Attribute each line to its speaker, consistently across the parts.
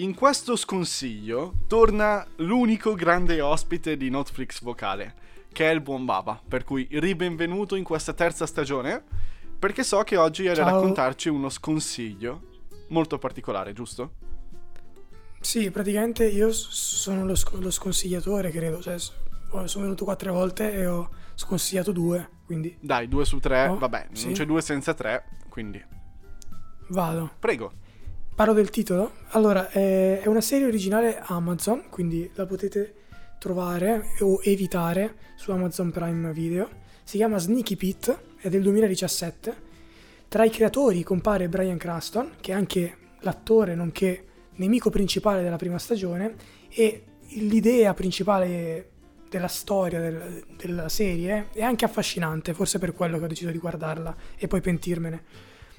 Speaker 1: In questo sconsiglio torna l'unico grande ospite di Netflix vocale, che è il buon Baba, per cui ribenvenuto in questa terza stagione, perché so che oggi hai da raccontarci uno sconsiglio molto particolare, giusto?
Speaker 2: Sì, praticamente io sono lo, sc- lo sconsigliatore, credo. Cioè, ho- sono venuto quattro volte e ho sconsigliato due, quindi
Speaker 1: Dai, due su tre,
Speaker 2: Oh,
Speaker 1: vabbè,
Speaker 2: sì.
Speaker 1: non c'è due senza tre, quindi
Speaker 2: vado.
Speaker 1: prego.
Speaker 2: Parlo del titolo. Allora, è, è una serie originale Amazon, quindi la potete trovare o evitare su Amazon Prime Video. Si chiama Sneaky Pete, è del 2017. Tra i creatori compare Brian Cranston, che è anche l'attore nonché nemico principale della prima stagione, e l'idea principale della storia del- della serie è anche affascinante, forse per quello che ho deciso di guardarla e poi pentirmene.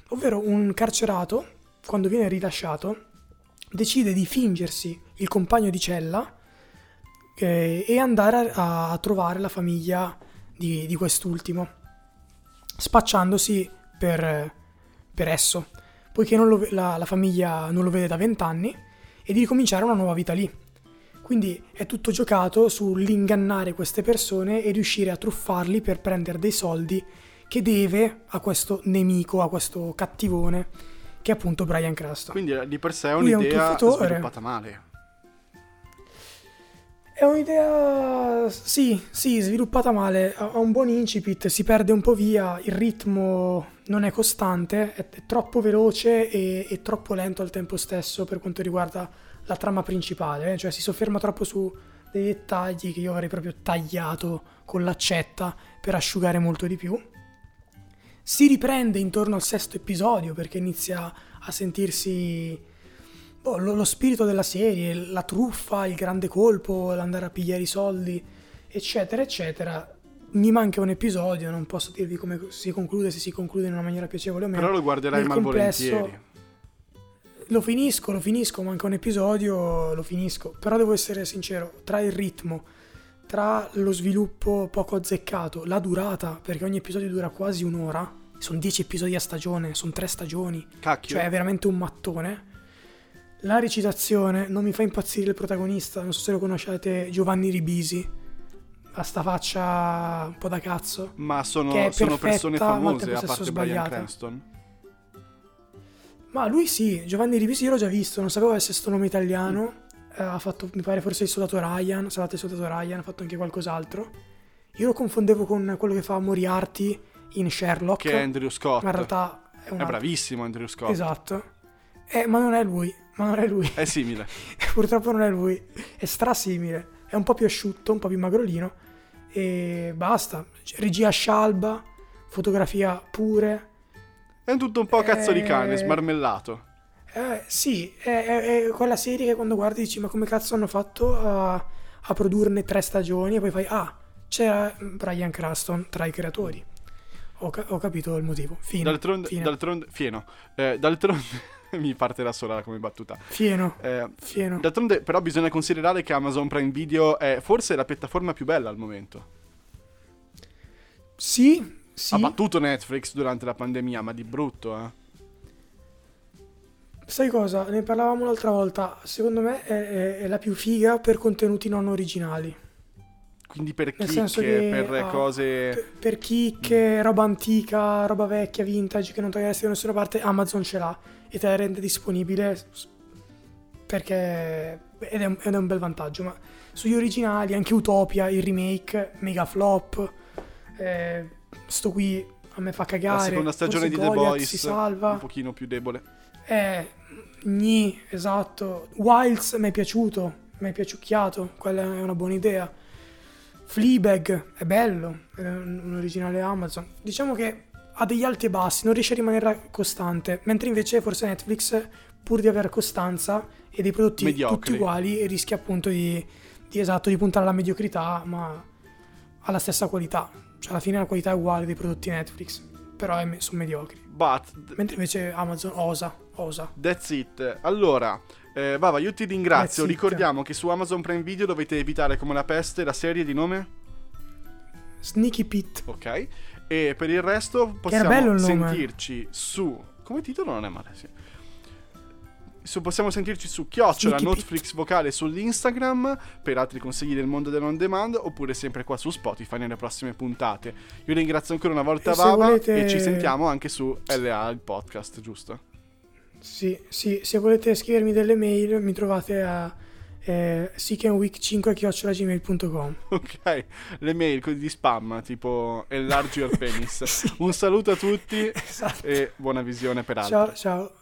Speaker 2: Ovvero un carcerato, quando viene rilasciato, decide di fingersi il compagno di cella eh, e andare a, a trovare la famiglia di, di quest'ultimo, spacciandosi per, per esso, poiché lo la, la famiglia non lo vede da vent'anni e di ricominciare una nuova vita lì. Quindi è tutto giocato sull'ingannare queste persone e riuscire a truffarli per prendere dei soldi che deve a questo nemico, a questo cattivone, che è appunto Brian Cranston.
Speaker 1: Quindi eh, di per sé è
Speaker 2: Lui è un
Speaker 1: un'idea sviluppata male.
Speaker 2: È un'idea, sì, sì, sviluppata male, ha un buon incipit, si perde un po' via, il ritmo non è costante, è, è troppo veloce e, e troppo lento al tempo stesso per quanto riguarda la trama principale, eh, cioè si sofferma troppo su dei dettagli che io avrei proprio tagliato con l'accetta per asciugare molto di più. Si riprende intorno al sesto episodio perché inizia a sentirsi boh, lo, lo spirito della serie, la truffa, il grande colpo, l'andare a pigliare i soldi, eccetera, eccetera. Mi manca un episodio, non posso dirvi come si conclude, se si conclude in una maniera piacevole o meno.
Speaker 1: Però lo guarderai
Speaker 2: Nel
Speaker 1: malvolentieri.
Speaker 2: Lo finisco, lo finisco, manca un episodio, lo finisco. Però devo essere sincero, tra il ritmo, tra lo sviluppo poco azzeccato, la durata, perché ogni episodio dura quasi un'ora, sono 10 episodi a stagione, sono 3 stagioni,
Speaker 1: Cacchio.
Speaker 2: cioè è veramente un mattone. La recitazione non mi fa impazzire il protagonista, non so se lo conoscete, Giovanni Ribisi. Ha sta faccia un po' da cazzo.
Speaker 1: Ma sono, sono persone
Speaker 2: perfetta, al
Speaker 1: famose, a parte Brian. Cranston.
Speaker 2: Ma lui sì, Giovanni Ribisi io l'ho già visto, non sapevo avesse sto nome italiano. Eh, ha fatto, mi pare, forse il soldato Ryan, Salate il soldato Ryan, ha fatto anche qualcos'altro. Io lo confondevo con quello che fa Moriarty in Sherlock.
Speaker 1: Che è Andrew Scott.
Speaker 2: ma in realtà è
Speaker 1: È bravissimo Andrew Scott.
Speaker 2: Esatto. Eh, ma non è lui, ma non è lui.
Speaker 1: È simile.
Speaker 2: Purtroppo non è lui. È strasimile. È un po' più asciutto, un po' più magrolino. E basta. Regia scialba, fotografia pure.
Speaker 1: È tutto un po' cazzo di cane,
Speaker 2: Eh,
Speaker 1: smarmellato.
Speaker 2: Eh, sì, è, è- è quella serie che quando guardi dici ma come cazzo hanno fatto a, a produrne tre stagioni e poi fai ah, c'era Brian Cranston tra i creatori. Ho, ca- ho capito il motivo. Fine.
Speaker 1: D'altronde,
Speaker 2: fine.
Speaker 1: d'altronde, fieno. Eh, d'altronde, mi parte da sola come battuta.
Speaker 2: Fieno.
Speaker 1: Eh,
Speaker 2: Fieno.
Speaker 1: d'altronde, però, bisogna considerare che Amazon Prime Video è forse la piattaforma più bella al momento.
Speaker 2: Sì, sì.
Speaker 1: Ha battuto Netflix durante la pandemia, ma di brutto, eh.
Speaker 2: Sai cosa? Ne parlavamo l'altra volta. Secondo me è, è- è la più figa per contenuti non originali.
Speaker 1: Quindi per
Speaker 2: Nel
Speaker 1: chicche,
Speaker 2: che
Speaker 1: per
Speaker 2: ha-
Speaker 1: cose...
Speaker 2: Per, per chicche, roba antica, roba vecchia, vintage che non troveresti da nessuna parte, Amazon ce l'ha e te la rende disponibile s- perché ed è, un, ed è un bel vantaggio. Ma sugli originali, anche Utopia, il remake, mega flop, eh, sto qui a me fa cagare.
Speaker 1: La seconda stagione
Speaker 2: forse
Speaker 1: di The
Speaker 2: Goliath
Speaker 1: Boys
Speaker 2: si salva.
Speaker 1: un pochino più debole.
Speaker 2: Eh, gni, esatto. Wilds mi è piaciuto, mi è piaciucchiato, quella è una buona idea. Fleabag è bello, è un originale Amazon. Diciamo che ha degli alti e bassi, non riesce a rimanere costante, mentre invece forse Netflix, pur di avere costanza e dei prodotti
Speaker 1: Mediocri.
Speaker 2: tutti uguali, rischia appunto di, di, esatto, di puntare alla mediocrità, ma alla stessa qualità. Cioè alla fine la qualità è uguale dei prodotti Netflix, però è sono mediocri.
Speaker 1: But,
Speaker 2: Mentre invece Amazon osa, osa.
Speaker 1: that's it. Allora, eh, Bava, io ti ringrazio.
Speaker 2: That's it.
Speaker 1: Ricordiamo che su Amazon Prime Video dovete evitare come la peste la serie di nome...
Speaker 2: Sneaky Pete.
Speaker 1: Ok. E per il resto possiamo
Speaker 2: il
Speaker 1: sentirci su... Come titolo non è male, sì. su- possiamo sentirci su chiocciola
Speaker 2: Sneaky
Speaker 1: Netflix vocale sull'Instagram per altri consigli del mondo dell'on demand oppure sempre qua su Spotify nelle prossime puntate. Io ringrazio ancora una volta
Speaker 2: E
Speaker 1: Baba
Speaker 2: volete-
Speaker 1: e ci sentiamo anche su LA il podcast, giusto?
Speaker 2: Sì, sì, se volete scrivermi delle mail mi trovate a eh, sickandweek5.gmail.com
Speaker 1: Ok, le mail di spam tipo enlarge your penis. Un saluto a tutti
Speaker 2: Esatto.
Speaker 1: e buona visione per altri.
Speaker 2: Ciao, ciao.